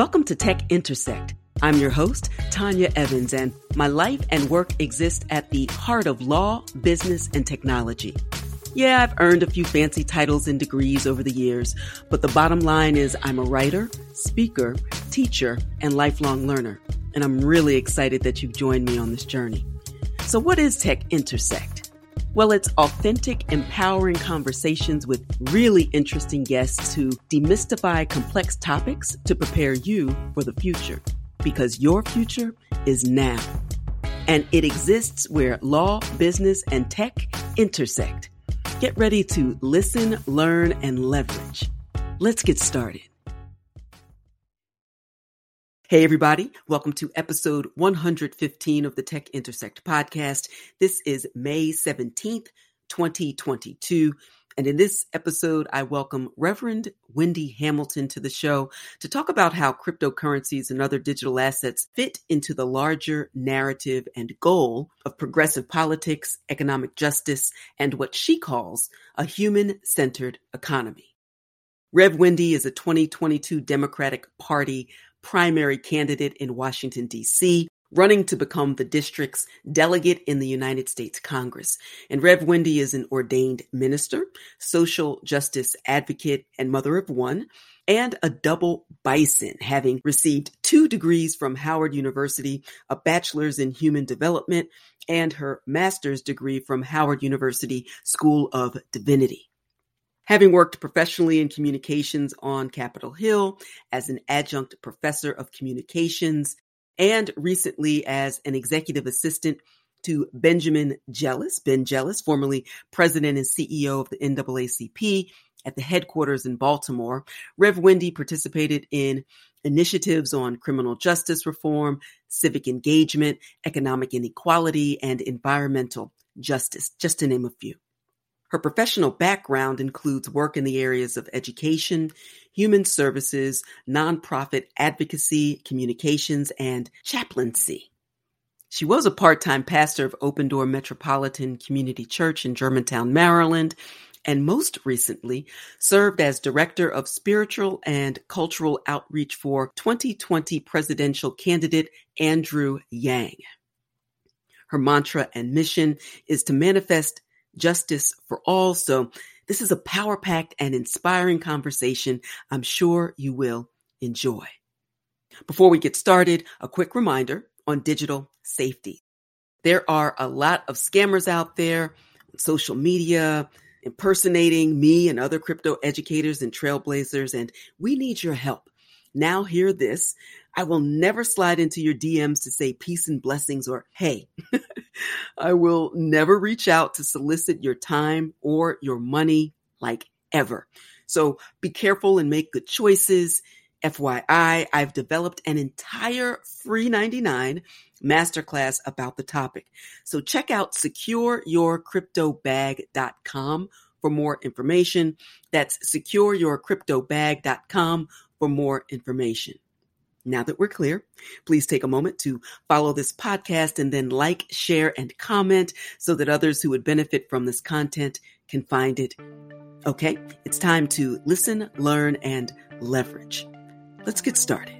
Welcome to Tech Intersect. I'm your host, Tanya Evans, and my life and work exist at the heart of law, business, and technology. Yeah, I've earned a few fancy titles and degrees over the years, but the bottom line is I'm a writer, speaker, teacher, and lifelong learner. And I'm really excited that you've joined me on this journey. So, what is Tech Intersect? Well, it's authentic, empowering conversations with really interesting guests who demystify complex topics to prepare you for the future. Because your future is now. And it exists where law, business, and tech intersect. Get ready to listen, learn, and leverage. Let's get started. Hey, everybody. Welcome to episode 115 of the Tech Intersect podcast. This is May 17th, 2022. And in this episode, I welcome Reverend Wendy Hamilton to the show to talk about how cryptocurrencies and other digital assets fit into the larger narrative and goal of progressive politics, economic justice, and what she calls a human centered economy. Rev Wendy is a 2022 Democratic Party primary candidate in Washington, D.C., running to become the district's delegate in the United States Congress. And Rev Wendy is an ordained minister, social justice advocate, and mother of one, and a double bison, having received two degrees from Howard University, a bachelor's in human development, and her master's degree from Howard University School of Divinity. Having worked professionally in communications on Capitol Hill as an adjunct professor of communications and recently as an executive assistant to Benjamin Jealous, Ben Jealous, formerly president and CEO of the NAACP at the headquarters in Baltimore, Rev Wendy participated in initiatives on criminal justice reform, civic engagement, economic inequality, and environmental justice, just to name a few. Her professional background includes work in the areas of education, human services, nonprofit advocacy, communications, and chaplaincy. She was a part time pastor of Open Door Metropolitan Community Church in Germantown, Maryland, and most recently served as Director of Spiritual and Cultural Outreach for 2020 presidential candidate Andrew Yang. Her mantra and mission is to manifest justice for all. So this is a power packed and inspiring conversation I'm sure you will enjoy. Before we get started, a quick reminder on digital safety. There are a lot of scammers out there, on social media, impersonating me and other crypto educators and trailblazers, and we need your help. Now, hear this. I will never slide into your DMs to say peace and blessings or hey. I will never reach out to solicit your time or your money like ever. So be careful and make good choices. FYI, I've developed an entire free 99 masterclass about the topic. So check out secureyourcryptobag.com for more information. That's secureyourcryptobag.com for more information. Now that we're clear, please take a moment to follow this podcast and then like, share, and comment so that others who would benefit from this content can find it. Okay, it's time to listen, learn, and leverage. Let's get started.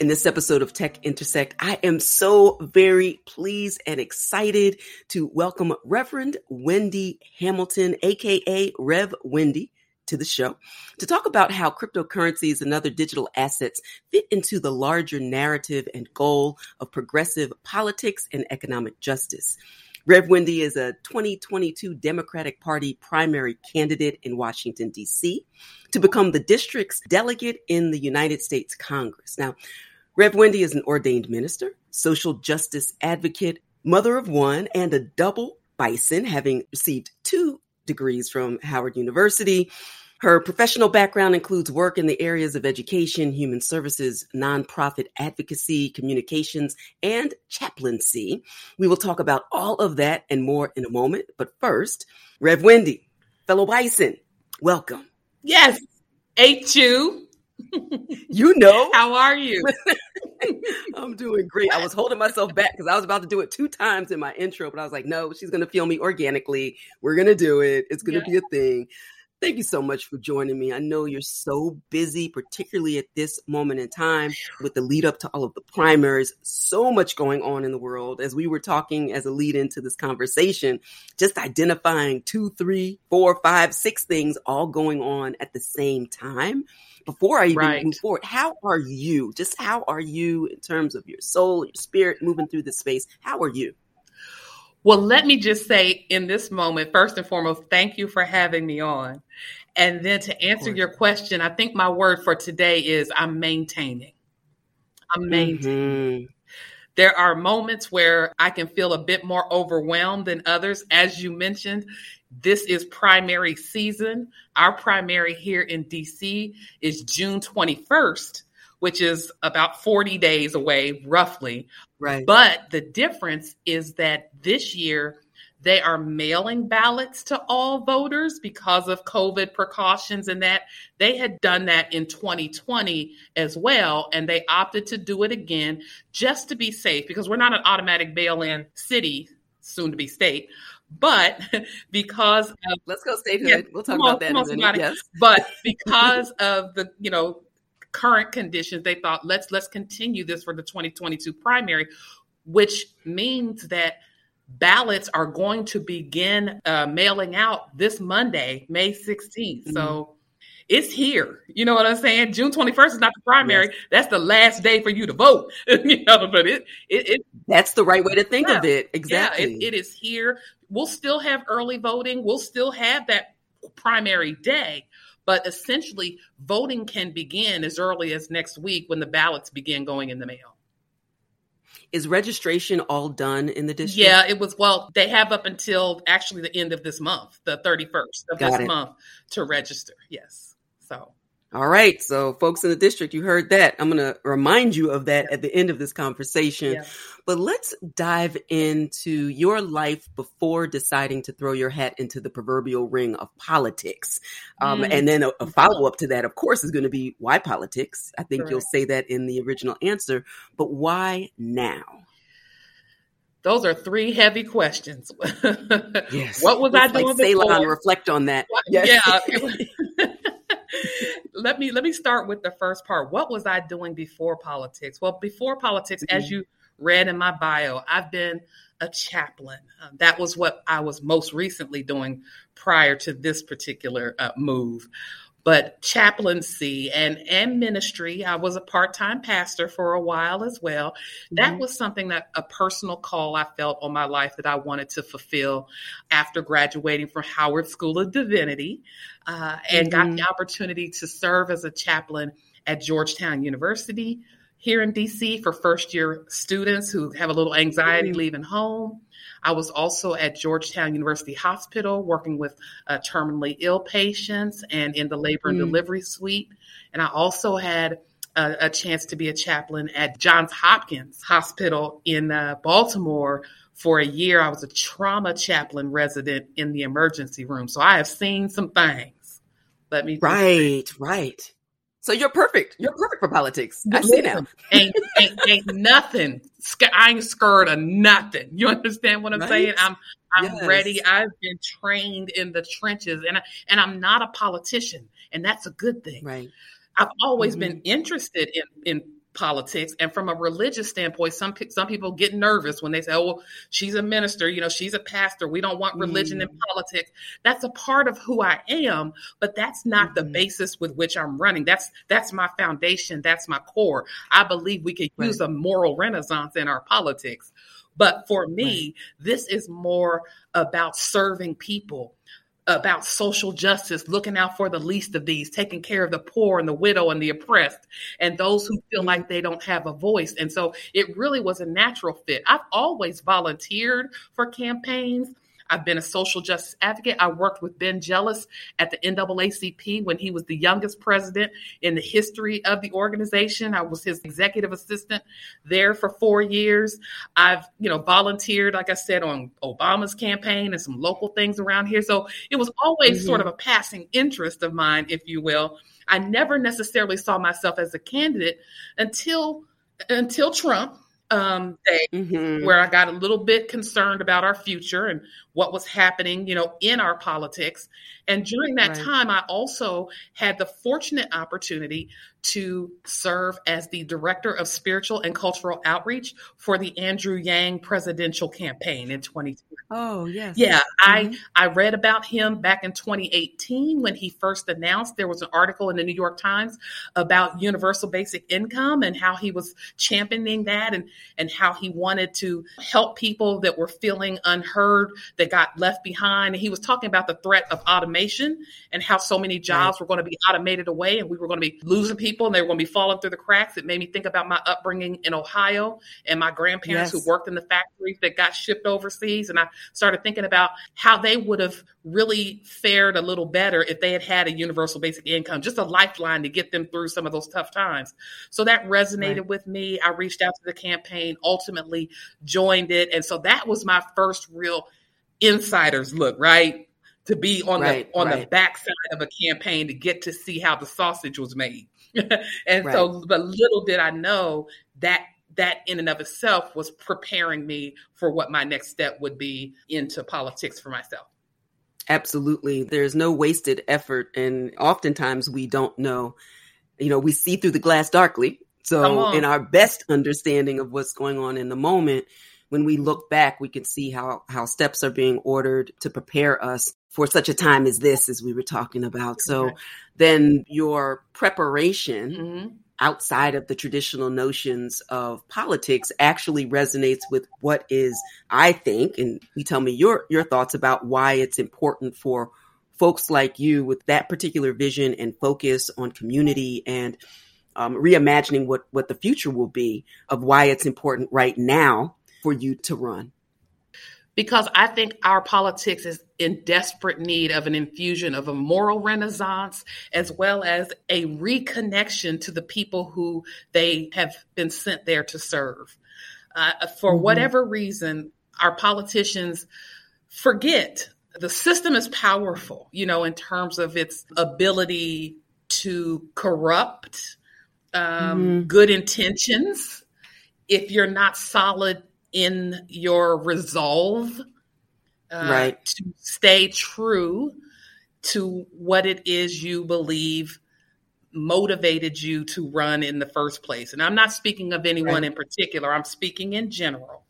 In this episode of Tech Intersect, I am so very pleased and excited to welcome Reverend Wendy Hamilton, aka Rev Wendy to the show to talk about how cryptocurrencies and other digital assets fit into the larger narrative and goal of progressive politics and economic justice. Rev Wendy is a 2022 Democratic Party primary candidate in Washington, D.C. to become the district's delegate in the United States Congress. Now, Rev Wendy is an ordained minister, social justice advocate, mother of one, and a double bison, having received two degrees from Howard University. Her professional background includes work in the areas of education, human services, nonprofit advocacy, communications, and chaplaincy. We will talk about all of that and more in a moment. But first, Rev Wendy, fellow Bison, welcome. Yes, HU. you know. How are you? I'm doing great. I was holding myself back because I was about to do it two times in my intro, but I was like, no, she's going to feel me organically. We're going to do it. It's going to yeah. be a thing. Thank you so much for joining me. I know you're so busy, particularly at this moment in time with the lead up to all of the primaries. So much going on in the world. As we were talking as a lead into this conversation, just identifying two, three, four, five, six things all going on at the same time. Before I even right. move forward, how are you? Just how are you in terms of your soul, your spirit moving through this space? How are you? Well, let me just say in this moment, first and foremost, thank you for having me on. And then to answer your question, I think my word for today is I'm maintaining. I'm maintaining. Mm-hmm. There are moments where I can feel a bit more overwhelmed than others. As you mentioned, this is primary season. Our primary here in DC is June 21st which is about 40 days away, roughly. Right. But the difference is that this year they are mailing ballots to all voters because of COVID precautions and that they had done that in 2020 as well. And they opted to do it again just to be safe because we're not an automatic bail in city, soon to be state. But because of, let's go statehood, yeah, we'll talk about that. in a minute. Yes. But because of the you know current conditions, they thought let's let's continue this for the 2022 primary, which means that ballots are going to begin uh, mailing out this Monday, May 16th. Mm-hmm. So it's here. You know what I'm saying? June 21st is not the primary. Yes. That's the last day for you to vote. you know, but it, it, it, that's the right way to think yeah, of it. Exactly. Yeah, it, it is here. We'll still have early voting. We'll still have that primary day, but essentially, voting can begin as early as next week when the ballots begin going in the mail. Is registration all done in the district? Yeah, it was. Well, they have up until actually the end of this month, the 31st of Got this it. month, to register. Yes. So all right. So, folks in the district, you heard that. I'm going to remind you of that at the end of this conversation. Yeah. But let's dive into your life before deciding to throw your hat into the proverbial ring of politics. Um, mm. And then a, a follow up to that, of course, is going to be why politics? I think right. you'll say that in the original answer. But why now? Those are three heavy questions. yes. What was it's I doing like before? reflect on that. Yes. Yeah. let me let me start with the first part. What was I doing before politics? Well, before politics, mm-hmm. as you read in my bio, I've been a chaplain. Um, that was what I was most recently doing prior to this particular uh, move but chaplaincy and and ministry i was a part-time pastor for a while as well that mm-hmm. was something that a personal call i felt on my life that i wanted to fulfill after graduating from howard school of divinity uh, and mm-hmm. got the opportunity to serve as a chaplain at georgetown university here in dc for first year students who have a little anxiety mm-hmm. leaving home I was also at Georgetown University Hospital working with uh, terminally ill patients and in the labor and mm. delivery suite. And I also had a, a, chance to be a chaplain at Johns Hopkins Hospital in uh, Baltimore for a year. I was a trauma chaplain resident in the emergency room. So I have seen some things. Let me right, right. So you're perfect. You're perfect for politics. I see now. ain't, ain't, ain't nothing. I ain't scared of nothing. You understand what I'm right? saying? I'm I'm yes. ready. I've been trained in the trenches, and I, and I'm not a politician, and that's a good thing. Right. I've always mm-hmm. been interested in in politics. And from a religious standpoint, some some people get nervous when they say, "Oh, well, she's a minister. You know, she's a pastor. We don't want religion mm. in politics." That's a part of who I am, but that's not mm-hmm. the basis with which I'm running. That's that's my foundation. That's my core. I believe we could right. use a moral renaissance in our politics. But for me, right. this is more about serving people about social justice, looking out for the least of these, taking care of the poor and the widow and the oppressed, and those who feel like they don't have a voice. And so it really was a natural fit. I've always volunteered for campaigns. I've been a social justice advocate. I worked with Ben Jealous at the NAACP when he was the youngest president in the history of the organization. I was his executive assistant there for four years. I've, you know, volunteered, like I said, on Obama's campaign and some local things around here. So it was always mm-hmm. sort of a passing interest of mine, if you will. I never necessarily saw myself as a candidate until until Trump um, day mm-hmm. where I got a little bit concerned about our future and what was happening, you know, in our politics. And during that right. time, I also had the fortunate opportunity to serve as the director of spiritual and cultural outreach for the Andrew Yang presidential campaign in 2020. Oh, yes. Yeah, mm-hmm. I I read about him back in 2018 when he first announced there was an article in the New York Times about universal basic income and how he was championing that and and how he wanted to help people that were feeling unheard that got left behind. And he was talking about the threat of automation and how so many jobs right. were going to be automated away and we were going to be losing people and they were going to be falling through the cracks. It made me think about my upbringing in Ohio and my grandparents yes. who worked in the factories that got shipped overseas. And I started thinking about how they would have really fared a little better if they had had a universal basic income, just a lifeline to get them through some of those tough times. So that resonated right. with me. I reached out to the campaign, ultimately joined it. And so that was my first real insider's look, right? To be on right, the on right. the backside of a campaign to get to see how the sausage was made. and right. so, but little did I know that that in and of itself was preparing me for what my next step would be into politics for myself. Absolutely. There's no wasted effort. And oftentimes we don't know, you know, we see through the glass darkly. So, in our best understanding of what's going on in the moment, when we look back, we can see how, how steps are being ordered to prepare us for such a time as this, as we were talking about. So then your preparation mm-hmm. outside of the traditional notions of politics actually resonates with what is, I think, and you tell me your, your thoughts about why it's important for folks like you with that particular vision and focus on community and um, reimagining what, what the future will be of why it's important right now for you to run? Because I think our politics is in desperate need of an infusion of a moral renaissance as well as a reconnection to the people who they have been sent there to serve. Uh, for mm-hmm. whatever reason, our politicians forget the system is powerful, you know, in terms of its ability to corrupt um, mm-hmm. good intentions if you're not solid in your resolve uh, right. to stay true to what it is you believe motivated you to run in the first place. And I'm not speaking of anyone right. in particular, I'm speaking in general.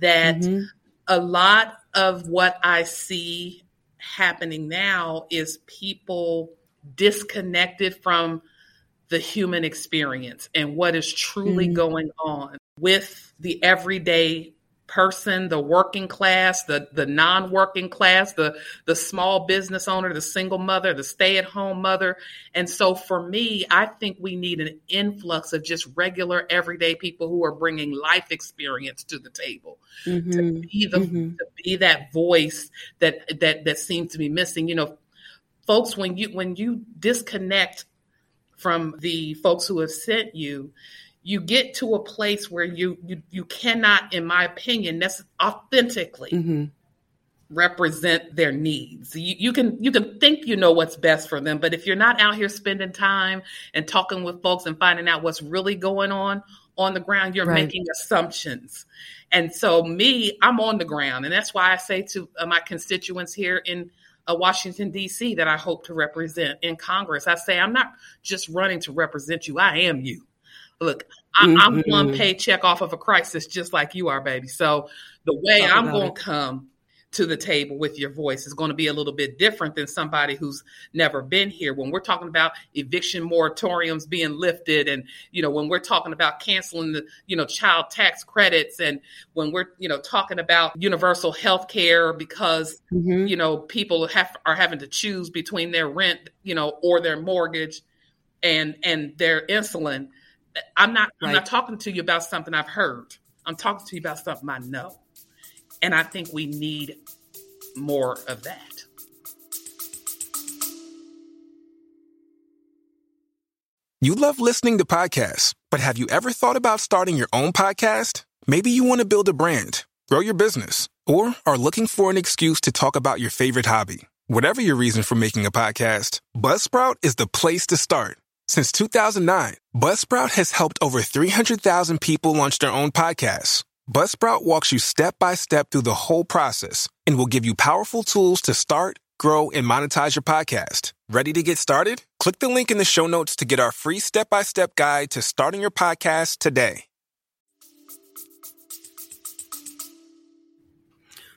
That mm-hmm. a lot of what I see happening now is people disconnected from the human experience and what is truly mm-hmm. going on with the everyday person, the working class, the the non-working class, the the small business owner, the single mother, the stay-at-home mother. And so for me, I think we need an influx of just regular everyday people who are bringing life experience to the table. Mm-hmm. To be the mm-hmm. to be that voice that that that seems to be missing. You know, folks when you when you disconnect from the folks who have sent you, you get to a place where you you, you cannot, in my opinion, authentically mm-hmm. represent their needs. You, you can you can think you know what's best for them, but if you're not out here spending time and talking with folks and finding out what's really going on on the ground, you're right. making assumptions. And so, me, I'm on the ground, and that's why I say to uh, my constituents here in uh, Washington, D.C., that I hope to represent in Congress. I say, I'm not just running to represent you, I am you. Look, I, am mm-hmm. one paycheck off of a crisis just like you are, baby. So the way Talk I'm going to come to the table with your voice is going to be a little bit different than somebody who's never been here. When we're talking about eviction moratoriums being lifted and, you know, when we're talking about canceling the, you know, child tax credits and when we're, you know, talking about universal health care because, mm-hmm. you know, people have are having to choose between their rent, you know, or their mortgage and and their insulin I'm not right. I'm not talking to you about something I've heard. I'm talking to you about something I know. And I think we need more of that. You love listening to podcasts, but have you ever thought about starting your own podcast? Maybe you want to build a brand, grow your business, or are looking for an excuse to talk about your favorite hobby. Whatever your reason for making a podcast, Buzzsprout is the place to start. Since 2009, Buzzsprout has helped over 300,000 people launch their own podcasts. Buzzsprout walks you step by step through the whole process and will give you powerful tools to start, grow, and monetize your podcast. Ready to get started? Click the link in the show notes to get our free step by step guide to starting your podcast today.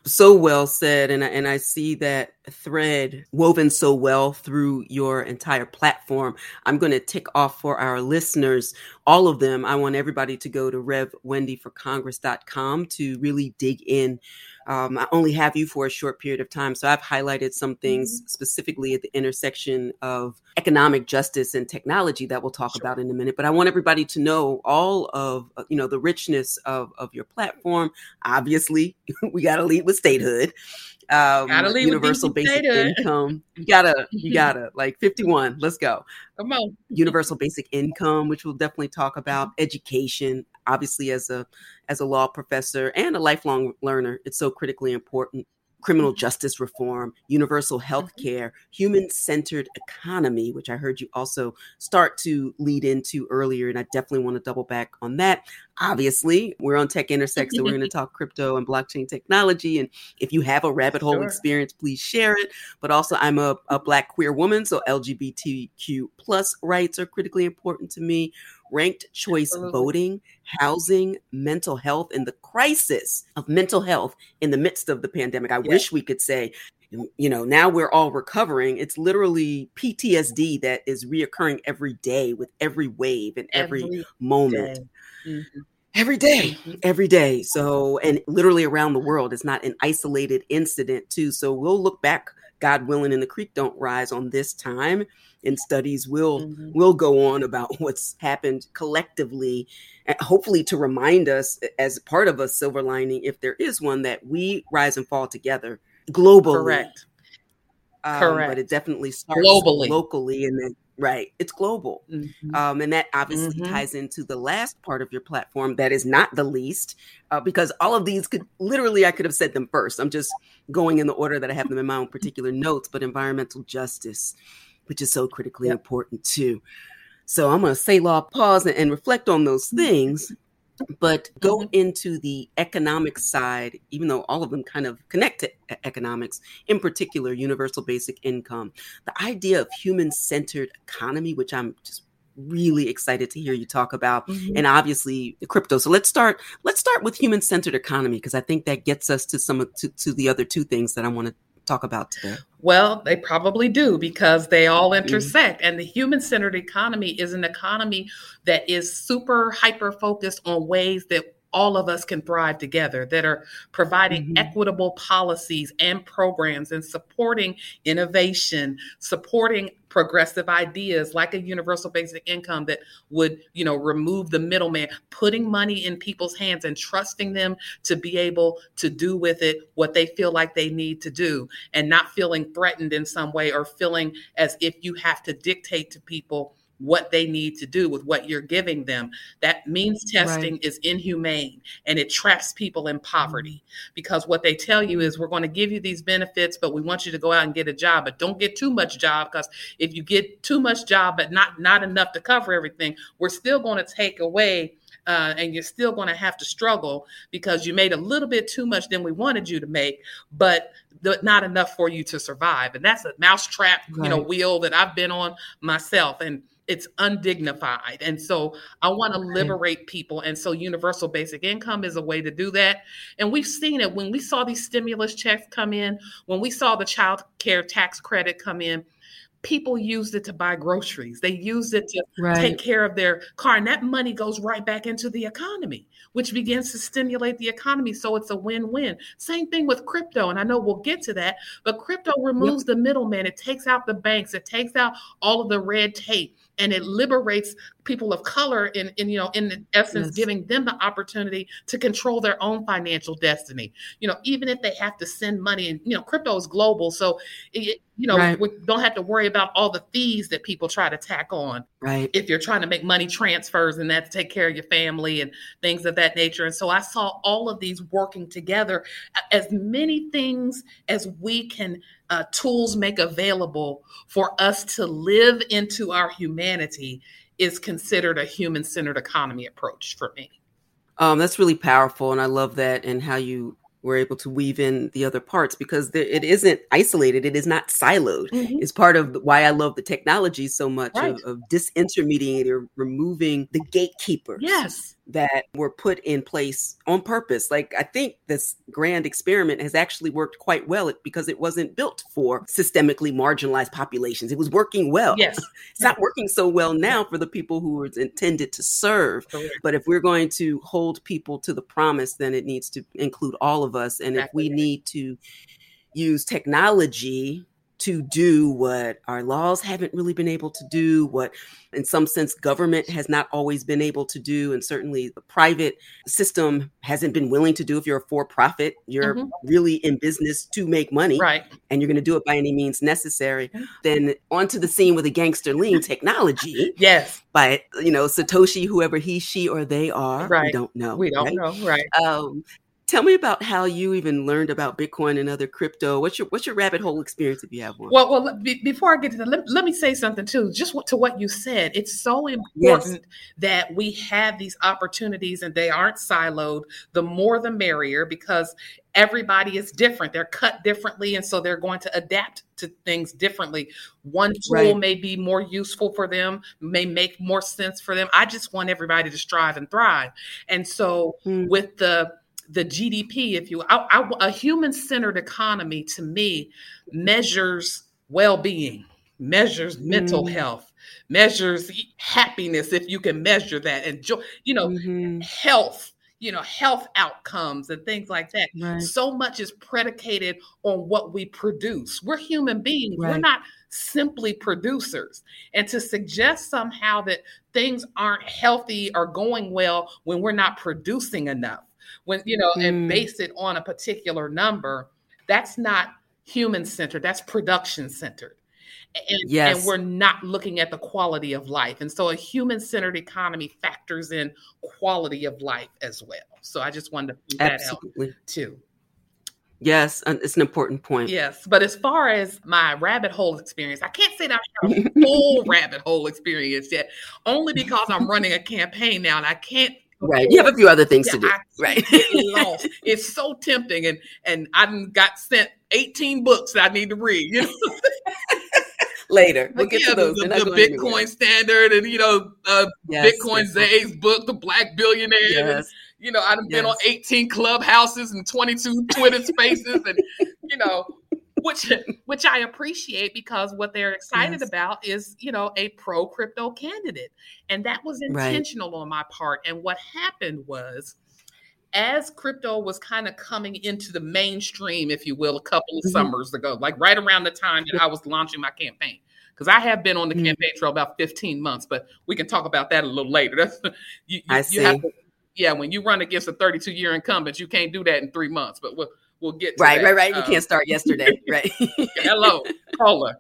So well said and I, and I see that thread woven so well through your entire platform. I'm going to tick off for our listeners all of them. I want everybody to go to revwendyforcongress.com to really dig in um, I only have you for a short period of time. So I've highlighted some things mm-hmm. specifically at the intersection of economic justice and technology that we'll talk sure. about in a minute. But I want everybody to know all of, uh, you know, the richness of, of your platform. Obviously, we got to lead with statehood. Um, gotta lead universal basic statehood. income. You gotta, you gotta like 51. Let's go. Come on. Universal basic income, which we'll definitely talk about. Education, obviously as a as a law professor and a lifelong learner it's so critically important criminal justice reform, universal health mm-hmm. care, human centered economy, which I heard you also start to lead into earlier. And I definitely want to double back on that. Obviously, we're on Tech Intersect, so we're going to talk crypto and blockchain technology. And if you have a rabbit hole sure. experience, please share it. But also, I'm a, a Black queer woman, so LGBTQ plus rights are critically important to me ranked choice Absolutely. voting, housing, mental health, and the crisis of mental health in the midst of the pandemic. I yes. wish we could say, you know, now we're all recovering. It's literally PTSD that is reoccurring every day with every wave and every, every moment. Mm-hmm. Every day, mm-hmm. every day. So, and literally around the world, it's not an isolated incident, too. So, we'll look back, God willing, and the creek don't rise on this time and studies will mm-hmm. will go on about what's happened collectively hopefully to remind us as part of a silver lining if there is one that we rise and fall together globally. Correct. Um, correct. but it definitely starts globally. locally and then right it's global mm-hmm. um, and that obviously mm-hmm. ties into the last part of your platform that is not the least uh, because all of these could literally i could have said them first i'm just going in the order that i have them in my own particular notes but environmental justice which is so critically yep. important too. So I'm going to say law, pause and, and, reflect on those mm-hmm. things, but go mm-hmm. into the economic side, even though all of them kind of connect to economics, in particular, universal basic income. The idea of human centered economy, which I'm just really excited to hear you talk about mm-hmm. and obviously crypto so let's start let's start with human centered economy because i think that gets us to some of to, to the other two things that i want to talk about today? Well, they probably do because they all mm-hmm. intersect. Mm-hmm. And the human centered economy is an economy that is super hyper focused on ways that all of us can thrive together, that are providing mm-hmm. equitable policies and programs and supporting innovation, supporting progressive ideas like a universal basic income that would, you know, remove the middleman, putting money in people's hands and trusting them to be able to do with it what they feel like they need to do and not feeling threatened in some way or feeling as if you have to dictate to people what they need to do with what you're giving them. That means testing right. is inhumane and it traps people in poverty mm-hmm. because what they tell you is we're going to give you these benefits, but we want you to go out and get a job, but don't get too much job because if you get too much job but not not enough to cover everything, we're still going to take away uh, and you're still going to have to struggle because you made a little bit too much than we wanted you to make, but not enough for you to survive. And that's a mousetrap, right. you know, wheel that I've been on myself. And it's undignified. And so I want to liberate people. And so universal basic income is a way to do that. And we've seen it when we saw these stimulus checks come in, when we saw the child care tax credit come in, people used it to buy groceries. They used it to right. take care of their car. And that money goes right back into the economy, which begins to stimulate the economy. So it's a win win. Same thing with crypto. And I know we'll get to that, but crypto removes yep. the middleman. It takes out the banks, it takes out all of the red tape and it liberates people of color in, in you know in essence yes. giving them the opportunity to control their own financial destiny you know even if they have to send money and you know crypto is global so it, you know right. we don't have to worry about all the fees that people try to tack on right if you're trying to make money transfers and that to take care of your family and things of that nature and so i saw all of these working together as many things as we can uh, tools make available for us to live into our humanity is considered a human centered economy approach for me. Um, that's really powerful, and I love that and how you were able to weave in the other parts because there, it isn't isolated. It is not siloed. Mm-hmm. It's part of why I love the technology so much right. of, of disintermediating, removing the gatekeepers. Yes that were put in place on purpose. Like I think this grand experiment has actually worked quite well because it wasn't built for systemically marginalized populations. It was working well. Yes. it's not working so well now for the people who it's intended to serve. Correct. But if we're going to hold people to the promise, then it needs to include all of us. And exactly. if we need to use technology to do what our laws haven't really been able to do, what in some sense government has not always been able to do, and certainly the private system hasn't been willing to do. If you're a for profit, you're mm-hmm. really in business to make money, right? And you're going to do it by any means necessary. Then onto the scene with a gangster lean technology. yes. By you know Satoshi, whoever he, she, or they are, right. we don't know. We don't right? know, right? Um, Tell me about how you even learned about Bitcoin and other crypto. What's your what's your rabbit hole experience if you have one? Well, well, be, before I get to that, let, let, me say something too. Just to what you said, it's so important yes. that we have these opportunities and they aren't siloed. The more, the merrier, because everybody is different. They're cut differently, and so they're going to adapt to things differently. One tool right. may be more useful for them, may make more sense for them. I just want everybody to strive and thrive. And so, mm. with the the GDP, if you, I, I, a human centered economy to me measures well being, measures mental mm. health, measures happiness, if you can measure that, and joy, you know, mm-hmm. health, you know, health outcomes and things like that. Right. So much is predicated on what we produce. We're human beings, right. we're not simply producers. And to suggest somehow that things aren't healthy or going well when we're not producing enough when you know mm. and base it on a particular number that's not human centered that's production centered and, yes. and we're not looking at the quality of life and so a human centered economy factors in quality of life as well so i just wanted to that Absolutely. out too Yes, it's an important point. Yes, but as far as my rabbit hole experience, I can't say that I have a full rabbit hole experience yet, only because I'm running a campaign now and I can't Right. You have a few other things yeah, to do. I right. It's so tempting. And and I got sent 18 books that I need to read. You know? Later. We'll get yeah, to those. The, the Bitcoin anywhere. standard and you know, uh, yes, Bitcoin yes, Zay's book, The Black Billionaire. Yes. And, you know, I've been on 18 clubhouses and 22 Twitter spaces and you know, which which I appreciate because what they're excited yes. about is you know a pro crypto candidate, and that was intentional right. on my part. And what happened was, as crypto was kind of coming into the mainstream, if you will, a couple of mm-hmm. summers ago, like right around the time that I was launching my campaign. Because I have been on the mm-hmm. campaign trail about 15 months, but we can talk about that a little later. That's, you, you, I see. To, yeah, when you run against a 32 year incumbent, you can't do that in three months. But we'll we'll get right, that. right, right. You um, can't start yesterday, right? hello, caller.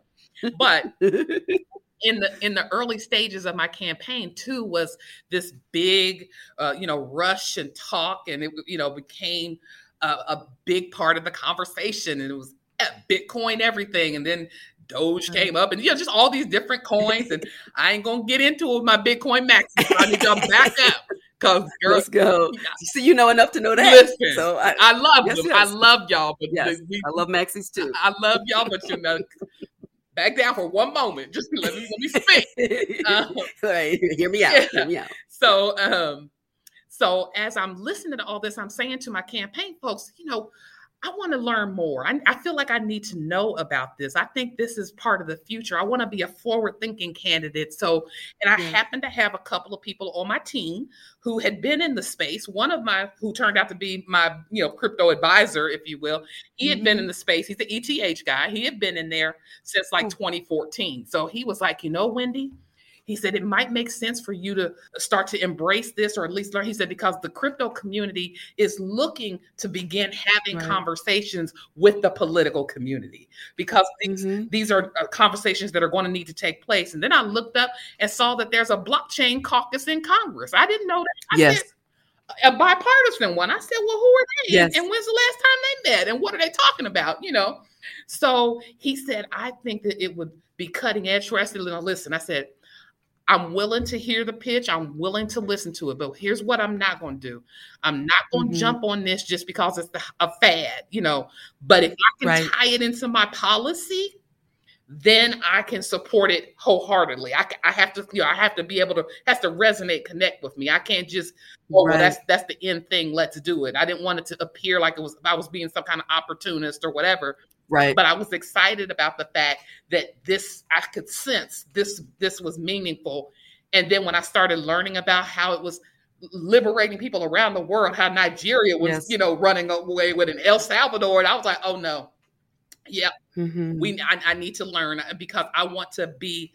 But in the in the early stages of my campaign too was this big, uh, you know, rush and talk, and it you know became a, a big part of the conversation, and it was Bitcoin everything, and then Doge came up, and you know, just all these different coins. And I ain't gonna get into it with my Bitcoin max. I need y'all back up. Cause girl, let's go. See, you know enough to know that. Listen, so I, I love yes, them. Yes. I love y'all, but yes, we, I love Maxie's too. I love y'all, but you know, back down for one moment. Just let me let me speak. Um, right, hear me out. Yeah. Hear me out. So, um, so as I'm listening to all this, I'm saying to my campaign folks, you know, I want to learn more. I, I, feel like I need to know about this. I think this is part of the future. I want to be a forward thinking candidate. So, and I yeah. happen to have a couple of people on my team who had been in the space. One of my, who turned out to be my, you know, crypto advisor, if you will, he had mm-hmm. been in the space. He's the ETH guy. He had been in there since like 2014. So he was like, you know, Wendy, he said it might make sense for you to start to embrace this or at least learn. He said because the crypto community is looking to begin having right. conversations with the political community because these, mm-hmm. these are uh, conversations that are going to need to take place. And then I looked up and saw that there's a blockchain caucus in Congress. I didn't know that. I yes. Said, a bipartisan one. I said, well, who are they? Yes. And when's the last time they met? And what are they talking about? You know? So he said, I think that it would be cutting edge for us listen. I said, I'm willing to hear the pitch. I'm willing to listen to it. But here's what I'm not going to do. I'm not going to mm-hmm. jump on this just because it's a fad, you know. But if I can right. tie it into my policy, then I can support it wholeheartedly. I, I have to, you know, I have to be able to has to resonate, connect with me. I can't just, oh, right. well, that's that's the end thing. Let's do it. I didn't want it to appear like it was I was being some kind of opportunist or whatever. Right. But I was excited about the fact that this I could sense this this was meaningful. And then when I started learning about how it was liberating people around the world, how Nigeria was, yes. you know, running away with an El Salvador, and I was like, oh no, yeah, Mm-hmm. We I, I need to learn uh, because I want to be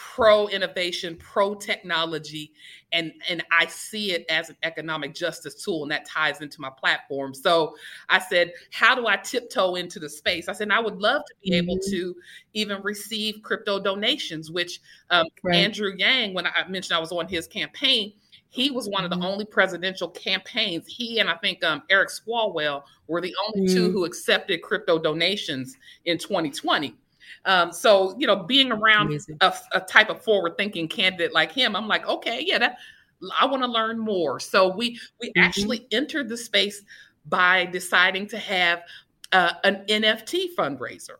pro innovation, pro technology, and and I see it as an economic justice tool, and that ties into my platform. So I said, how do I tiptoe into the space? I said, I would love to be mm-hmm. able to even receive crypto donations, which um, right. Andrew Yang, when I mentioned I was on his campaign, he was one of the mm-hmm. only presidential campaigns. He and I think um, Eric Swalwell were the only mm-hmm. two who accepted crypto donations in 2020. Um, so you know, being around a, a, type of forward-thinking candidate like him, I'm like, okay, yeah, that I want to learn more. So we we mm-hmm. actually entered the space by deciding to have uh, an NFT fundraiser.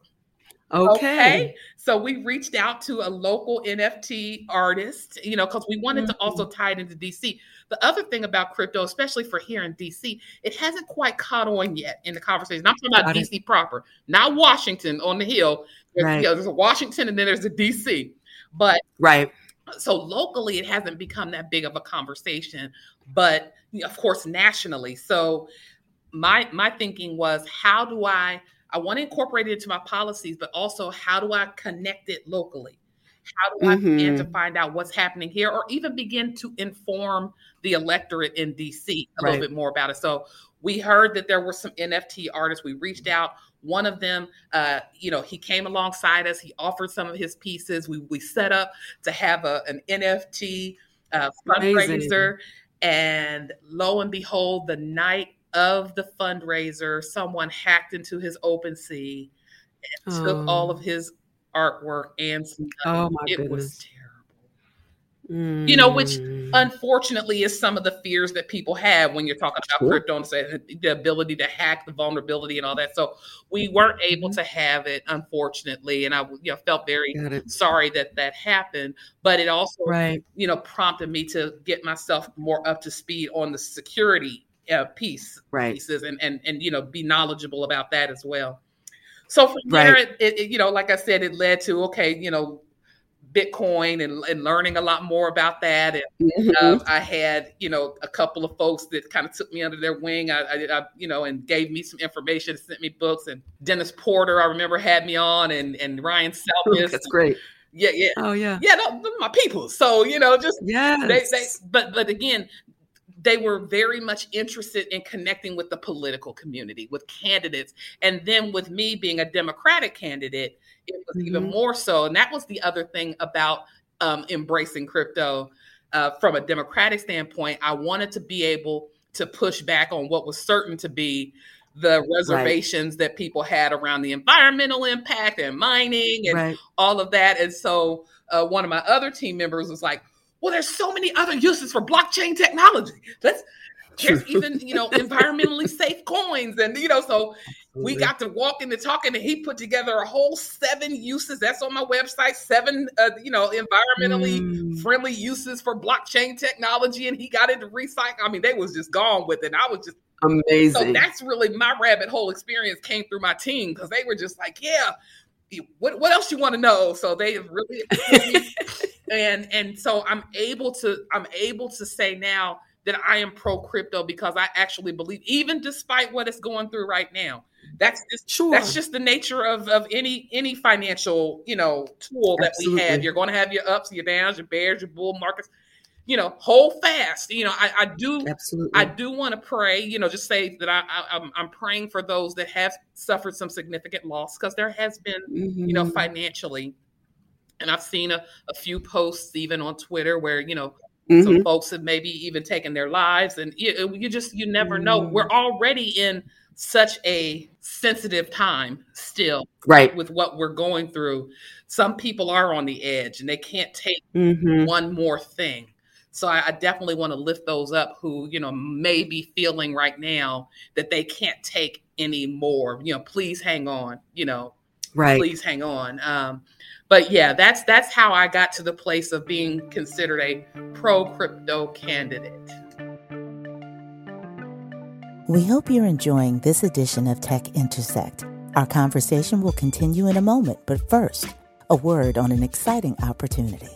Okay. okay. So we reached out to a local NFT artist, you know, because we wanted mm-hmm. to also mm-hmm. tie it into DC. The other thing about crypto, especially for here in DC, it hasn't quite caught on yet in the conversation. I'm talking about Got DC it. proper, not Washington on the Hill. There's, right. you know, there's a Washington and then there's a DC. But right. So locally, it hasn't become that big of a conversation, but of course, nationally. So my my thinking was, how do I I want to incorporate it into my policies, but also how do I connect it locally? How do I mm-hmm. begin to mm-hmm. find out what's happening here or even begin to inform the electorate in DC a right. little bit more about it? So we heard that there were some NFT artists. We reached out. One of them, uh, you know, he came alongside us. He offered some of his pieces. We we set up to have a, an NFT uh, fundraiser, Amazing. and lo and behold, the night of the fundraiser, someone hacked into his OpenSea and oh. took all of oh. his artwork and stuff. Oh my it goodness. was terrible. Mm. You know, which mm. unfortunately is some of the fears that people have when you're talking about sure. crypto and say the ability to hack the vulnerability and all that. So we weren't able mm-hmm. to have it, unfortunately, and I you know felt very sorry that that happened. But it also, right. you know, prompted me to get myself more up to speed on the security uh, piece right. pieces and, and and you know be knowledgeable about that as well. So from there, it, it, you know, like I said, it led to okay, you know, Bitcoin and, and learning a lot more about that. And mm-hmm. uh, I had, you know, a couple of folks that kind of took me under their wing. I, I, I, you know, and gave me some information, sent me books. And Dennis Porter, I remember, had me on, and and Ryan Selkis. That's great. Yeah, yeah. Oh, yeah. Yeah, no, my people. So you know, just yeah. They, they, but but again, they were very much interested in connecting with the political community, with candidates. And then with me being a Democratic candidate, it was mm-hmm. even more so. And that was the other thing about um, embracing crypto uh, from a Democratic standpoint. I wanted to be able to push back on what was certain to be the reservations right. that people had around the environmental impact and mining and right. all of that. And so uh, one of my other team members was like, well, there's so many other uses for blockchain technology. Let's there's even you know environmentally safe coins and you know so we got to walk into talking and he put together a whole seven uses. That's on my website. Seven uh, you know environmentally mm. friendly uses for blockchain technology and he got into recycle. I mean they was just gone with it. I was just amazing. so that's really my rabbit hole experience came through my team because they were just like yeah what, what else you want to know so they really and and so i'm able to i'm able to say now that i am pro crypto because i actually believe even despite what it's going through right now that's just sure. that's just the nature of of any any financial you know tool that Absolutely. we have you're going to have your ups your downs your bears your bull markets you know hold fast you know i, I do Absolutely. i do want to pray you know just say that i, I am I'm, I'm praying for those that have suffered some significant loss because there has been mm-hmm. you know mm-hmm. financially and I've seen a, a few posts even on Twitter where, you know, Mm-hmm. Some folks have maybe even taken their lives, and you, you just you never mm-hmm. know. We're already in such a sensitive time still, right? With what we're going through, some people are on the edge and they can't take mm-hmm. one more thing. So I, I definitely want to lift those up who, you know, may be feeling right now that they can't take any more. You know, please hang on, you know, right. please hang on. Um, but yeah, that's that's how I got to the place of being considered a pro crypto candidate. We hope you're enjoying this edition of Tech Intersect. Our conversation will continue in a moment, but first, a word on an exciting opportunity.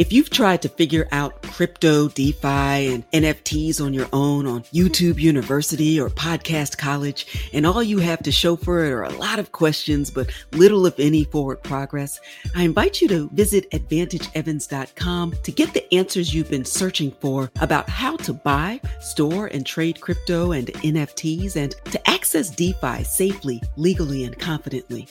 If you've tried to figure out crypto, DeFi, and NFTs on your own on YouTube University or Podcast College, and all you have to show for it are a lot of questions, but little, if any, forward progress, I invite you to visit AdvantageEvans.com to get the answers you've been searching for about how to buy, store, and trade crypto and NFTs, and to access DeFi safely, legally, and confidently.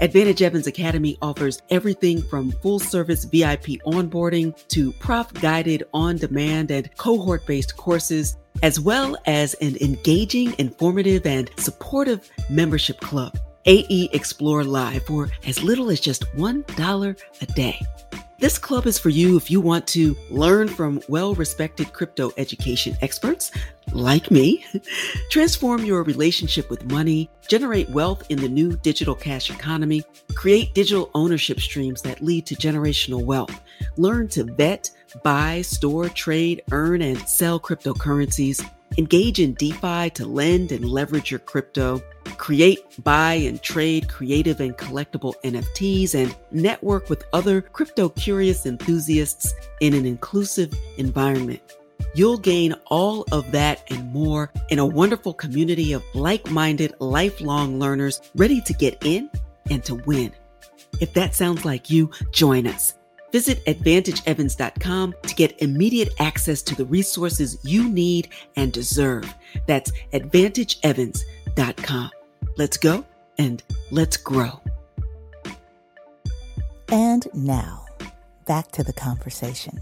Advantage Evans Academy offers everything from full service VIP onboarding to prof guided on demand and cohort based courses, as well as an engaging, informative, and supportive membership club. AE Explore Live for as little as just $1 a day. This club is for you if you want to learn from well respected crypto education experts like me, transform your relationship with money, generate wealth in the new digital cash economy, create digital ownership streams that lead to generational wealth, learn to vet, buy, store, trade, earn, and sell cryptocurrencies Engage in DeFi to lend and leverage your crypto, create, buy, and trade creative and collectible NFTs, and network with other crypto curious enthusiasts in an inclusive environment. You'll gain all of that and more in a wonderful community of like minded, lifelong learners ready to get in and to win. If that sounds like you, join us. Visit AdvantageEvans.com to get immediate access to the resources you need and deserve. That's AdvantageEvans.com. Let's go and let's grow. And now, back to the conversation.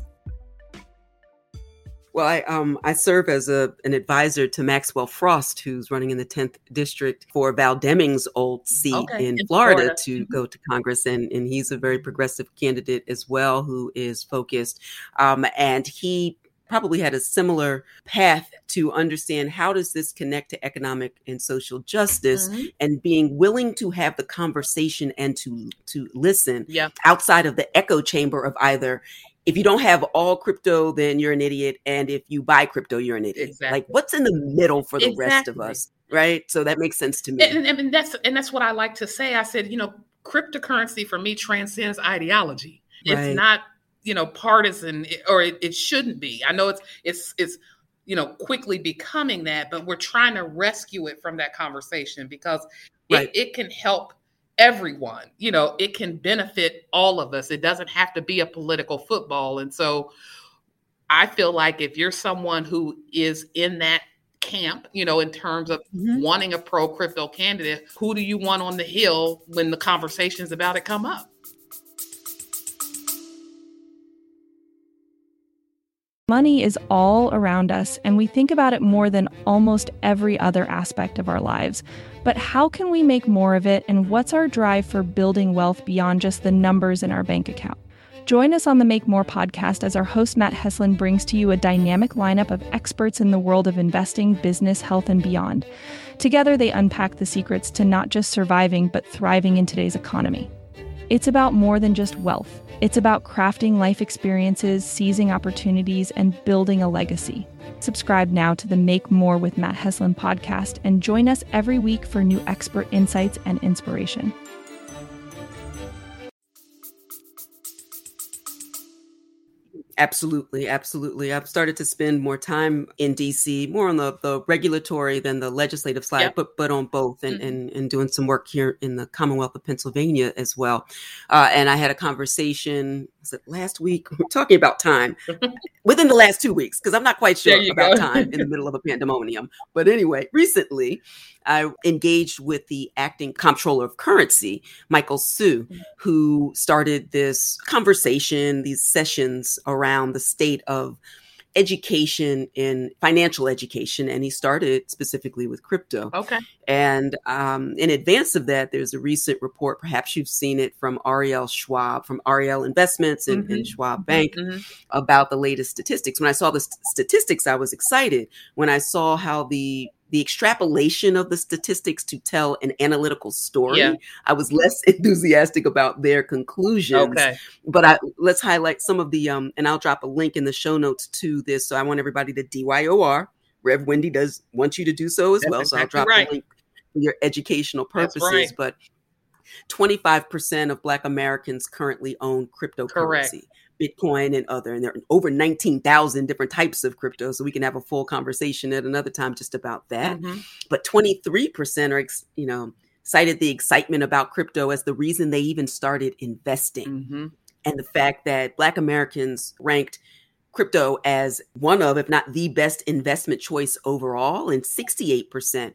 Well, I um I serve as a an advisor to Maxwell Frost, who's running in the 10th district for Val Demings' old seat okay. in, in, Florida, Florida. to mm-hmm. go to Congress, and and he's a very progressive candidate as well, who is focused, um, and he probably had a similar path to understand how does this connect to economic and social justice mm-hmm. and being willing to have the conversation and to to listen outside of the echo chamber of either if you don't have all crypto, then you're an idiot. And if you buy crypto, you're an idiot. Exactly. Like what's in the middle for the exactly. rest of us? Right. So that makes sense to me. And, and, and, that's and that's what I like to say. I said, you know, cryptocurrency for me transcends ideology. Right. It's not, you know, partisan eh, or it, it shouldn't be. I know it's it's it's you know quickly becoming that, but we're trying to rescue it from that conversation because right. it, it can help everyone. You know, it can benefit all of us. It doesn't have to be a political football. And so I feel like if you're someone who is in that camp, you know, in terms of mm-hmm. wanting a pro crypto candidate, who do you want on the hill when the conversations about it come up? Money is all around us, and we think about it more than almost every other aspect of our lives. But how can we make more of it, and what's our drive for building wealth beyond just the numbers in our bank account? Join us on the Make More podcast as our host Matt Heslin brings to you a dynamic lineup of experts in the world of investing, business, health, and beyond. Together, they unpack the secrets to not just surviving, but thriving in today's economy. It's about more than just wealth. It's about crafting life experiences, seizing opportunities, and building a legacy. Subscribe now to the Make More with Matt Heslin podcast and join us every week for new expert insights and inspiration. Absolutely, absolutely. I've started to spend more time in DC, more on the, the regulatory than the legislative side, yep. but but on both, and, mm-hmm. and and doing some work here in the Commonwealth of Pennsylvania as well. Uh, and I had a conversation was it last week? We're talking about time within the last two weeks because I'm not quite sure about time in the middle of a pandemonium. But anyway, recently I engaged with the acting comptroller of currency, Michael mm. who started this conversation, these sessions around the state of education in financial education, and he started specifically with crypto. Okay. And um, in advance of that, there's a recent report, perhaps you've seen it from Ariel Schwab, from Ariel Investments and, mm-hmm. and Schwab Bank, mm-hmm. about the latest statistics. When I saw the st- statistics, I was excited. When I saw how the the extrapolation of the statistics to tell an analytical story. Yeah. I was less enthusiastic about their conclusions. Okay. But I, let's highlight some of the um and I'll drop a link in the show notes to this. So I want everybody to DYOR. Rev Wendy does want you to do so as That's well. So I'll drop right. the link for your educational purposes. Right. But 25% of Black Americans currently own cryptocurrency. Correct. Bitcoin and other, and there are over 19,000 different types of crypto. So we can have a full conversation at another time just about that. Mm-hmm. But 23% are, you know, cited the excitement about crypto as the reason they even started investing. Mm-hmm. And the fact that Black Americans ranked crypto as one of, if not the best investment choice overall, and 68%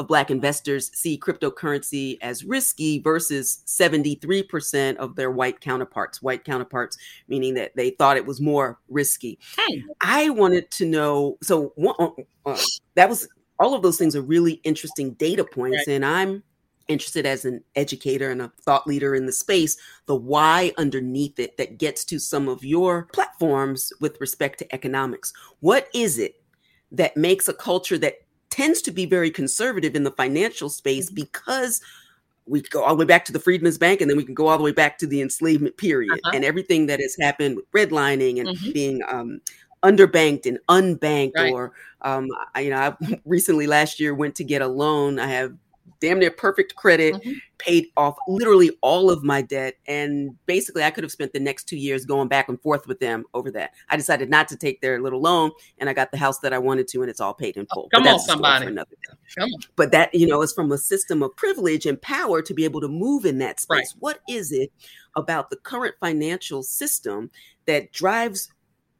of Black investors see cryptocurrency as risky versus 73% of their white counterparts. White counterparts, meaning that they thought it was more risky. Hey. I wanted to know so uh, uh, that was all of those things are really interesting data points. Right. And I'm interested as an educator and a thought leader in the space, the why underneath it that gets to some of your platforms with respect to economics. What is it that makes a culture that tends to be very conservative in the financial space mm-hmm. because we go all the way back to the Freedmen's Bank, and then we can go all the way back to the enslavement period uh-huh. and everything that has happened with redlining and mm-hmm. being um, underbanked and unbanked. Right. Or, um, I, you know, I recently last year went to get a loan. I have damn near perfect credit, mm-hmm. paid off literally all of my debt. And basically, I could have spent the next two years going back and forth with them over that. I decided not to take their little loan, and I got the house that I wanted to, and it's all paid in full. Oh, come on, somebody. Come on. But that, you know, is from a system of privilege and power to be able to move in that space. Right. What is it about the current financial system that drives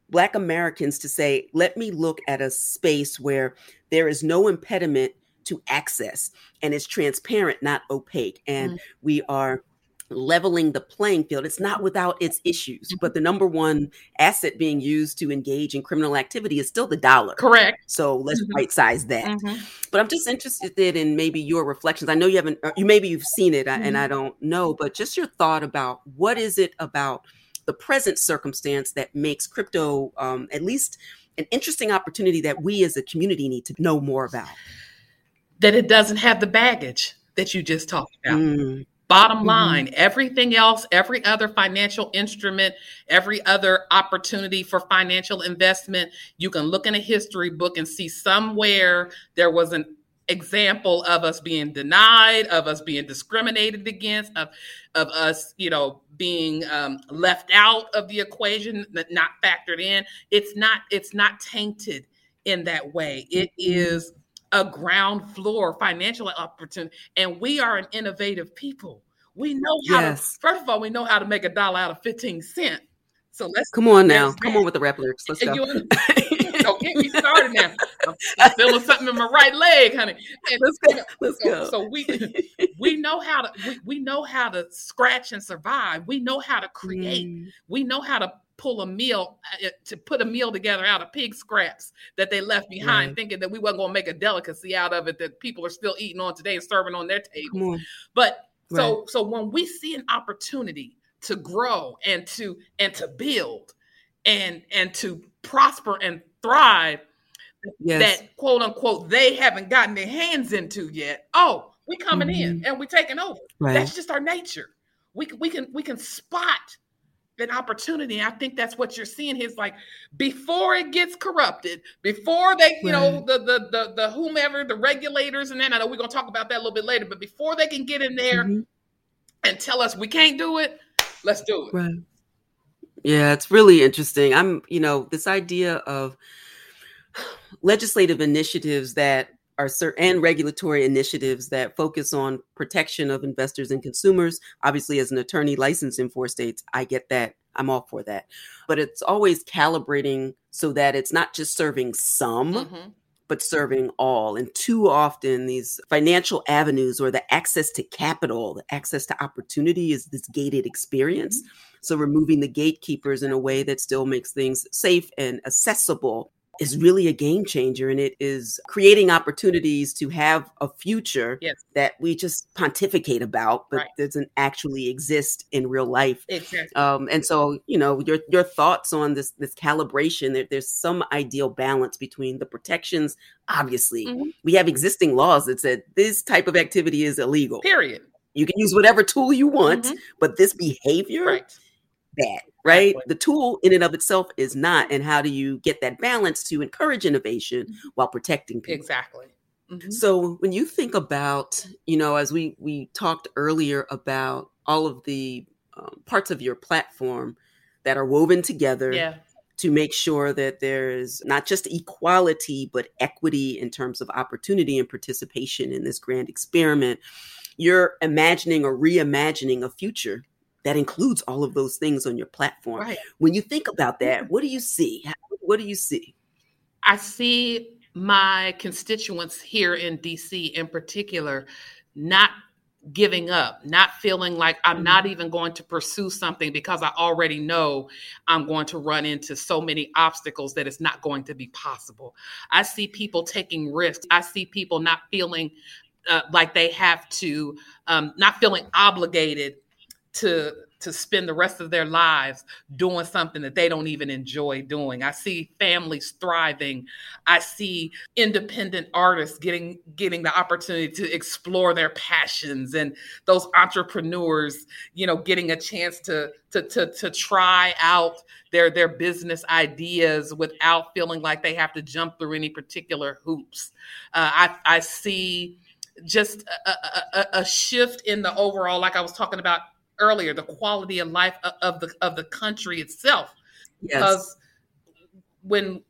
Black Americans to say, let me look at a space where there is no impediment to access and it's transparent, not opaque. And mm we are leveling the playing field. It's not without its issues, mm-hmm. but the number one asset being used to engage in criminal activity is still the dollar. Correct. So let's mm-hmm. right size that. Mm-hmm. But I'm just interested in maybe your reflections. I know you haven't, uh, you maybe you've seen it and I mm-hmm. don't know, but just your thought about what is it about the present circumstance that makes crypto um, at least an interesting opportunity that we as a community need to know more about that it doesn't have the baggage that you just talked about. Mm. Bottom mm-hmm. line, mm-hmm. everything else, every other financial instrument, every other opportunity for financial investment, you can look in a history book and see somewhere there was an example of us being denied, of us being discriminated against, of of us, you know, being um, left out of the equation, not factored in. It's not it's not tainted in that way. It mm-hmm. is a ground floor financial opportunity. And we are an innovative people. We know how yes. to, first of all, we know how to make a dollar out of 15 cents. So let's come on now. Come on with the rap lyrics. Let's go. don't get me started now. I'm, I'm, feeling something in my right leg, honey. And, let's go. Let's so, go. So we we know how to we, we know how to scratch and survive. We know how to create. Mm. We know how to pull a meal uh, to put a meal together out of pig scraps that they left behind, right. thinking that we weren't going to make a delicacy out of it that people are still eating on today and serving on their table. But right. so so when we see an opportunity to grow and to and to build and and to prosper and thrive yes. that quote unquote they haven't gotten their hands into yet. Oh, we coming mm-hmm. in and we taking over. Right. That's just our nature. We we can we can spot an opportunity. I think that's what you're seeing. Is like before it gets corrupted, before they, you right. know, the, the the the whomever, the regulators, and then I know we're gonna talk about that a little bit later. But before they can get in there mm-hmm. and tell us we can't do it, let's do it. Right. Yeah, it's really interesting. I'm, you know, this idea of legislative initiatives that are certain and regulatory initiatives that focus on protection of investors and consumers. Obviously, as an attorney licensed in four states, I get that I'm all for that. But it's always calibrating so that it's not just serving some, mm-hmm. but serving all. And too often, these financial avenues or the access to capital, the access to opportunity is this gated experience. Mm-hmm. So, removing the gatekeepers in a way that still makes things safe and accessible is really a game changer and it is creating opportunities to have a future yes. that we just pontificate about but right. doesn't actually exist in real life exactly. um, and so you know your your thoughts on this this calibration there, there's some ideal balance between the protections obviously mm-hmm. we have existing laws that said this type of activity is illegal period you can use whatever tool you want mm-hmm. but this behavior right. bad right? The tool in and of itself is not. And how do you get that balance to encourage innovation mm-hmm. while protecting people? Exactly. Mm-hmm. So when you think about, you know, as we we talked earlier about all of the um, parts of your platform that are woven together yeah. to make sure that there's not just equality but equity in terms of opportunity and participation in this grand experiment, you're imagining or reimagining a future that includes all of those things on your platform. Right. When you think about that, what do you see? What do you see? I see my constituents here in DC in particular not giving up, not feeling like I'm mm-hmm. not even going to pursue something because I already know I'm going to run into so many obstacles that it's not going to be possible. I see people taking risks. I see people not feeling uh, like they have to, um, not feeling obligated to to spend the rest of their lives doing something that they don't even enjoy doing. I see families thriving. I see independent artists getting getting the opportunity to explore their passions and those entrepreneurs, you know, getting a chance to to to, to try out their their business ideas without feeling like they have to jump through any particular hoops. Uh, I I see just a, a, a, shift in the overall, like I was talking about earlier, the quality of life of the of the country itself. Yes. Because when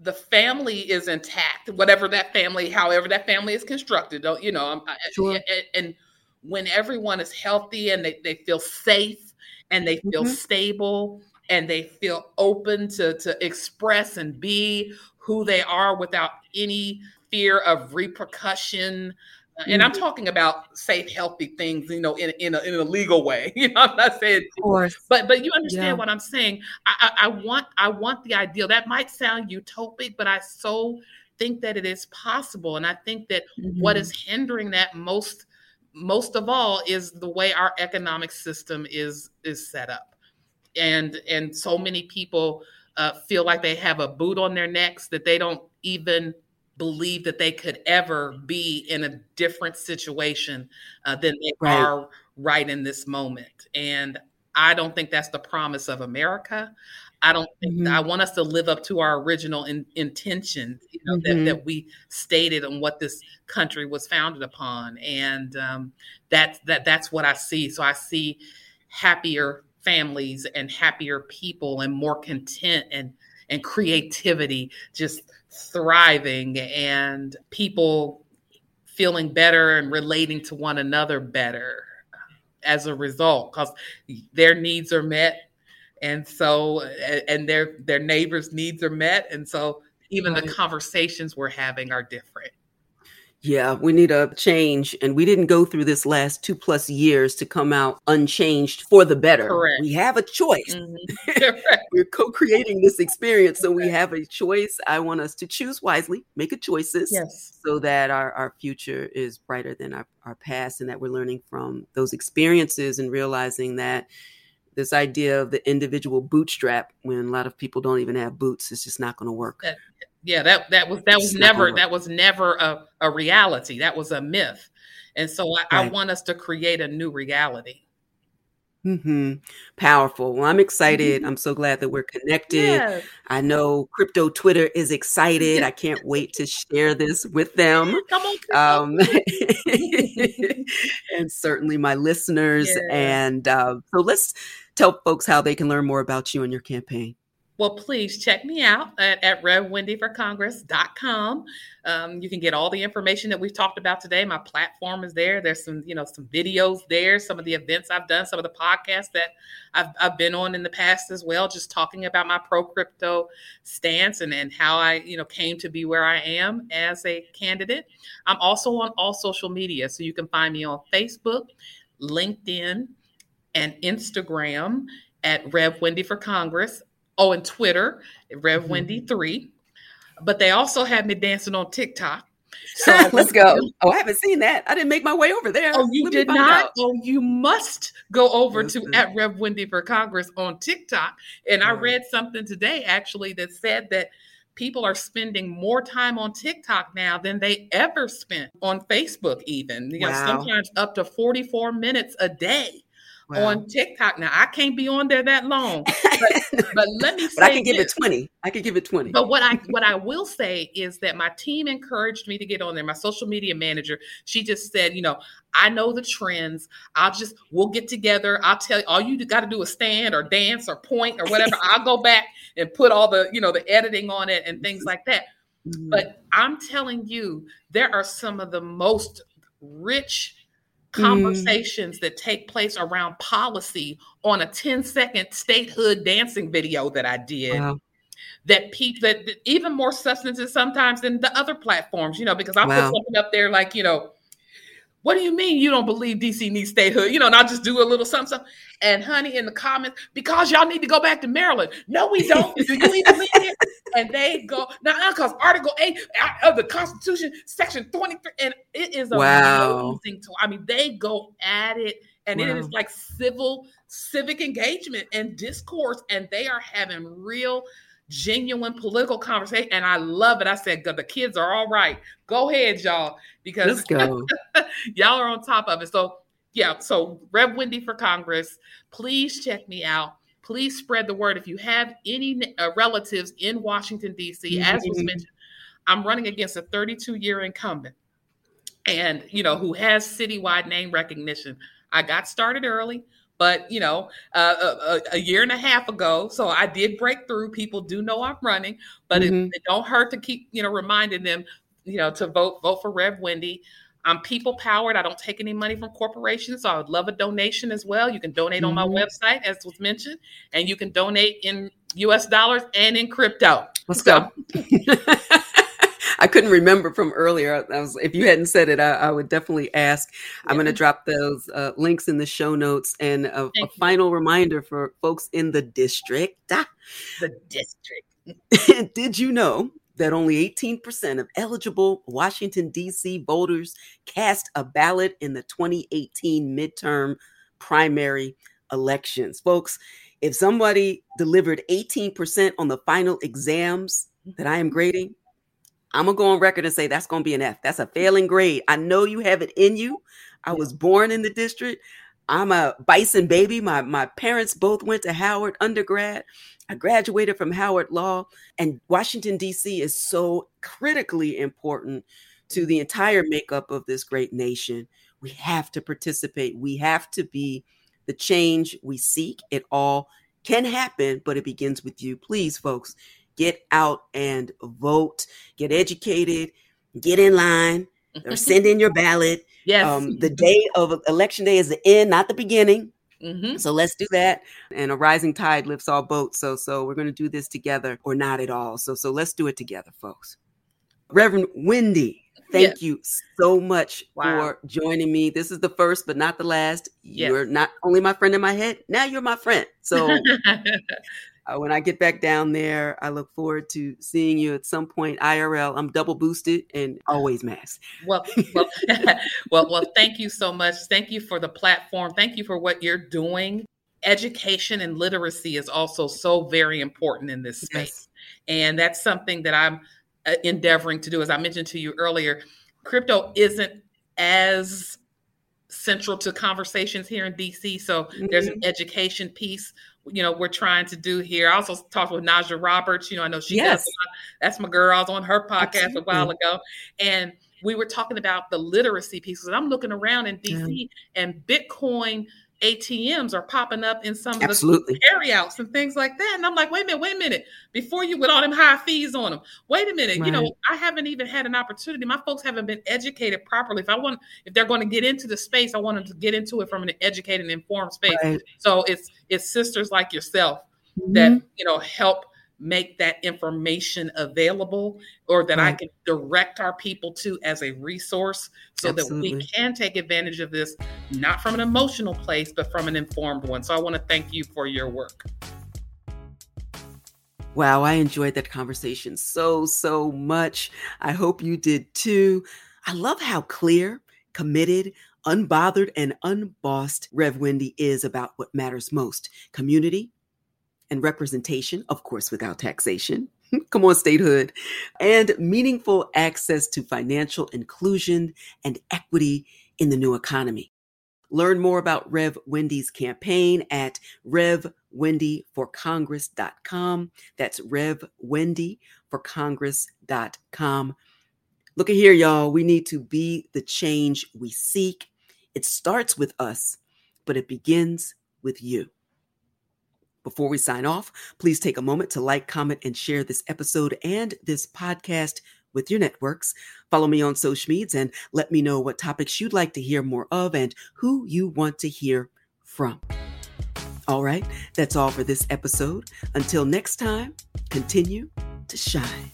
the family is intact, whatever that family, however that family is constructed, don't you know? Sure. And, and, when everyone is healthy and they, they feel safe and they feel mm-hmm. stable and they feel open to to express and be who they are without any fear of repercussion and I'm mm-hmm. talking about safe, healthy things, you know, in in a, in a legal way. You know, I'm not saying, of course. but but you understand yeah. what I'm saying. I, I, I want I want the ideal. That might sound utopic, but I so think that it is possible, and I think that mm-hmm. what is hindering that most most of all is the way our economic system is is set up, and and so many people uh, feel like they have a boot on their necks that they don't even believe that they could ever be in a different situation uh, than they right. are right in this moment. And I don't think that's the promise of America. I don't think mm-hmm. I want us to live up to our original in, intention you know, mm-hmm. that, that, we stated on what this country was founded upon, and um, that's that that's what I see. So I see happier families and happier people and more content and and creativity just thriving and people feeling better and relating to one another better as a result because their needs are met and so and their their neighbors needs are met and so even right. the conversations we're having are different yeah, we need a change. And we didn't go through this last two plus years to come out unchanged for the better. Correct. We have a choice. Mm-hmm. We're co creating this experience. So we have a choice. I want us to choose wisely, make a choices yes. so that our, our future is brighter than our, our past and that we're learning from those experiences and realizing that this idea of the individual bootstrap when a lot of people don't even have boots is just not going to work. That, yeah, that that was that was never that was never a, a reality. That was a myth. And so I, right. I want us to create a new reality. Hmm. Powerful. Well, I'm excited. Mm-hmm. I'm so glad that we're connected. Yes. I know Crypto Twitter is excited. I can't wait to share this with them. Come on, um, and certainly my listeners. And uh, so let's tell folks how they can learn more about you and your campaign. Well, please check me out at, at RevWendyForCongress.com. Um, you can get all the information that we've talked about today. My platform is there. There's some, you know, some videos there, some of the events I've done, some of the podcasts that I've, I've been on in the past as well, just talking about my pro crypto stance and, and how I, you know, came to be where I am as a candidate. I'm also on all social media. So you can find me on Facebook, LinkedIn, and Instagram at Rev Wendy for Congress. Oh, and Twitter, Rev mm-hmm. Wendy three. But they also have me dancing on TikTok. So let's go. Oh, I haven't seen that. I didn't make my way over there. Oh, you Let did not? Oh, you must go over Listen. to at Rev Wendy for Congress on TikTok. And I read something today actually that said that people are spending more time on TikTok now than they ever spent on Facebook, even. You know, sometimes up to 44 minutes a day wow. on TikTok. Now I can't be on there that long, but, but let me. but I can give this. it twenty. I can give it twenty. But what I what I will say is that my team encouraged me to get on there. My social media manager, she just said, you know, I know the trends. I'll just we'll get together. I'll tell you all you got to do is stand or dance or point or whatever. I'll go back and put all the you know the editing on it and things like that. Mm-hmm. But I'm telling you, there are some of the most rich. Conversations mm. that take place around policy on a 10 second statehood dancing video that I did. Wow. That that, even more substances sometimes than the other platforms, you know, because I'll wow. put something up there like, you know, what do you mean you don't believe DC needs statehood? You know, and I'll just do a little something, something. And honey, in the comments, because y'all need to go back to Maryland. No, we don't. do you even believe it? And they go, now because Article 8 uh, of the Constitution, Section 23, and it is wow. amazing to I mean, they go at it, and wow. it is like civil civic engagement and discourse, and they are having real genuine political conversation. And I love it. I said, the kids are all right. Go ahead, y'all, because y'all are on top of it. So, yeah, so Rev Wendy for Congress, please check me out. Please spread the word. If you have any uh, relatives in Washington, D.C., mm-hmm. as was mm-hmm. mentioned, I'm running against a 32 year incumbent and, you know, who has citywide name recognition. I got started early but you know uh, a, uh, uh, a, year and a half ago so i did break through people do know i'm running but mm-hmm. it, it, don't hurt to keep you know reminding them you know to vote vote for rev wendy i'm people powered i don't take any money from corporations so i would love a donation as well you can donate mm-hmm. on my mm-hmm. website as was mentioned and you can donate in us dollars and in crypto let's so. go I couldn't remember from earlier. I was, if you hadn't said it, I, I would definitely ask. Yeah. I'm going to drop those uh, links in the show notes. And a, a final reminder for folks in the district. Ah, the district. Did you know that only 18% of eligible Washington, D.C. voters cast a ballot in the 2018 midterm primary elections? Folks, if somebody delivered 18% on the final exams that I am grading, I'm gonna go on record and say that's gonna be an F. That's a failing grade. I know you have it in you. I was born in the district. I'm a Bison baby. My my parents both went to Howard undergrad. I graduated from Howard Law, and Washington D.C. is so critically important to the entire makeup of this great nation. We have to participate. We have to be the change we seek. It all can happen, but it begins with you. Please, folks, get out and vote, get educated, get in line, or send in your ballot. Yes. Um, the day of election day is the end, not the beginning. Mm-hmm. So let's do that. And a rising tide lifts all boats. So so we're going to do this together or not at all. So so let's do it together, folks. Reverend Wendy, thank yes. you so much wow. for joining me. This is the first, but not the last. Yes. You're not only my friend in my head, now you're my friend. So uh, when I get back down there, I look forward to seeing you at some point IRL. I'm double boosted and always masked. Well, well, well, well, thank you so much. Thank you for the platform. Thank you for what you're doing. Education and literacy is also so very important in this space. Yes. And that's something that I'm uh, endeavoring to do. As I mentioned to you earlier, crypto isn't as central to conversations here in DC. So mm-hmm. there's an mm-hmm. education piece you know we're trying to do here. I also talked with Najah Roberts. You know, I know she yes. does. That's my girl. I was on her podcast Absolutely. a while ago, and we were talking about the literacy pieces. I'm looking around in DC, yeah. and Bitcoin ATMs are popping up in some of Absolutely. the carryouts and things like that. And I'm like, wait a minute, wait a minute. Before you with all them high fees on them, wait a minute. You know, I haven't even had an opportunity. My folks haven't been educated properly. If I want, if they're going to get into the space, I want them to get into it from an educated and informed space. Right. So it's it's sisters like yourself that Mhm. you know help make that information available or that I can direct our people to as a resource so that we can take advantage of this not from an emotional place but from an informed one. So I want to thank you for your work. Wow, I enjoyed that conversation so, so much. I hope you did too. I love how clear, committed, unbothered, and unbossed Rev Wendy is about what matters most community and representation, of course, without taxation. Come on, statehood, and meaningful access to financial inclusion and equity in the new economy. Learn more about Rev Wendy's campaign at revwendyforcongress.com. That's revwendyforcongress.com. Look at here, y'all. We need to be the change we seek. It starts with us, but it begins with you. Before we sign off, please take a moment to like, comment, and share this episode and this podcast with your networks. Follow me on social medias and let me know what topics you'd like to hear more of and who you want to hear from. All right, that's all for this episode. Until next time, continue to shine.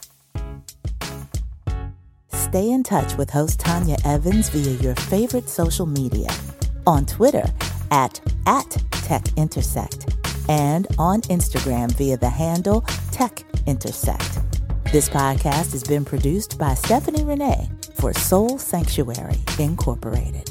Stay in touch with host Tanya Evans via your favorite social media on Twitter at, at TechIntersect and on Instagram via the handle Tech Intersect. This podcast has been produced by Stephanie Renee for Soul Sanctuary Incorporated.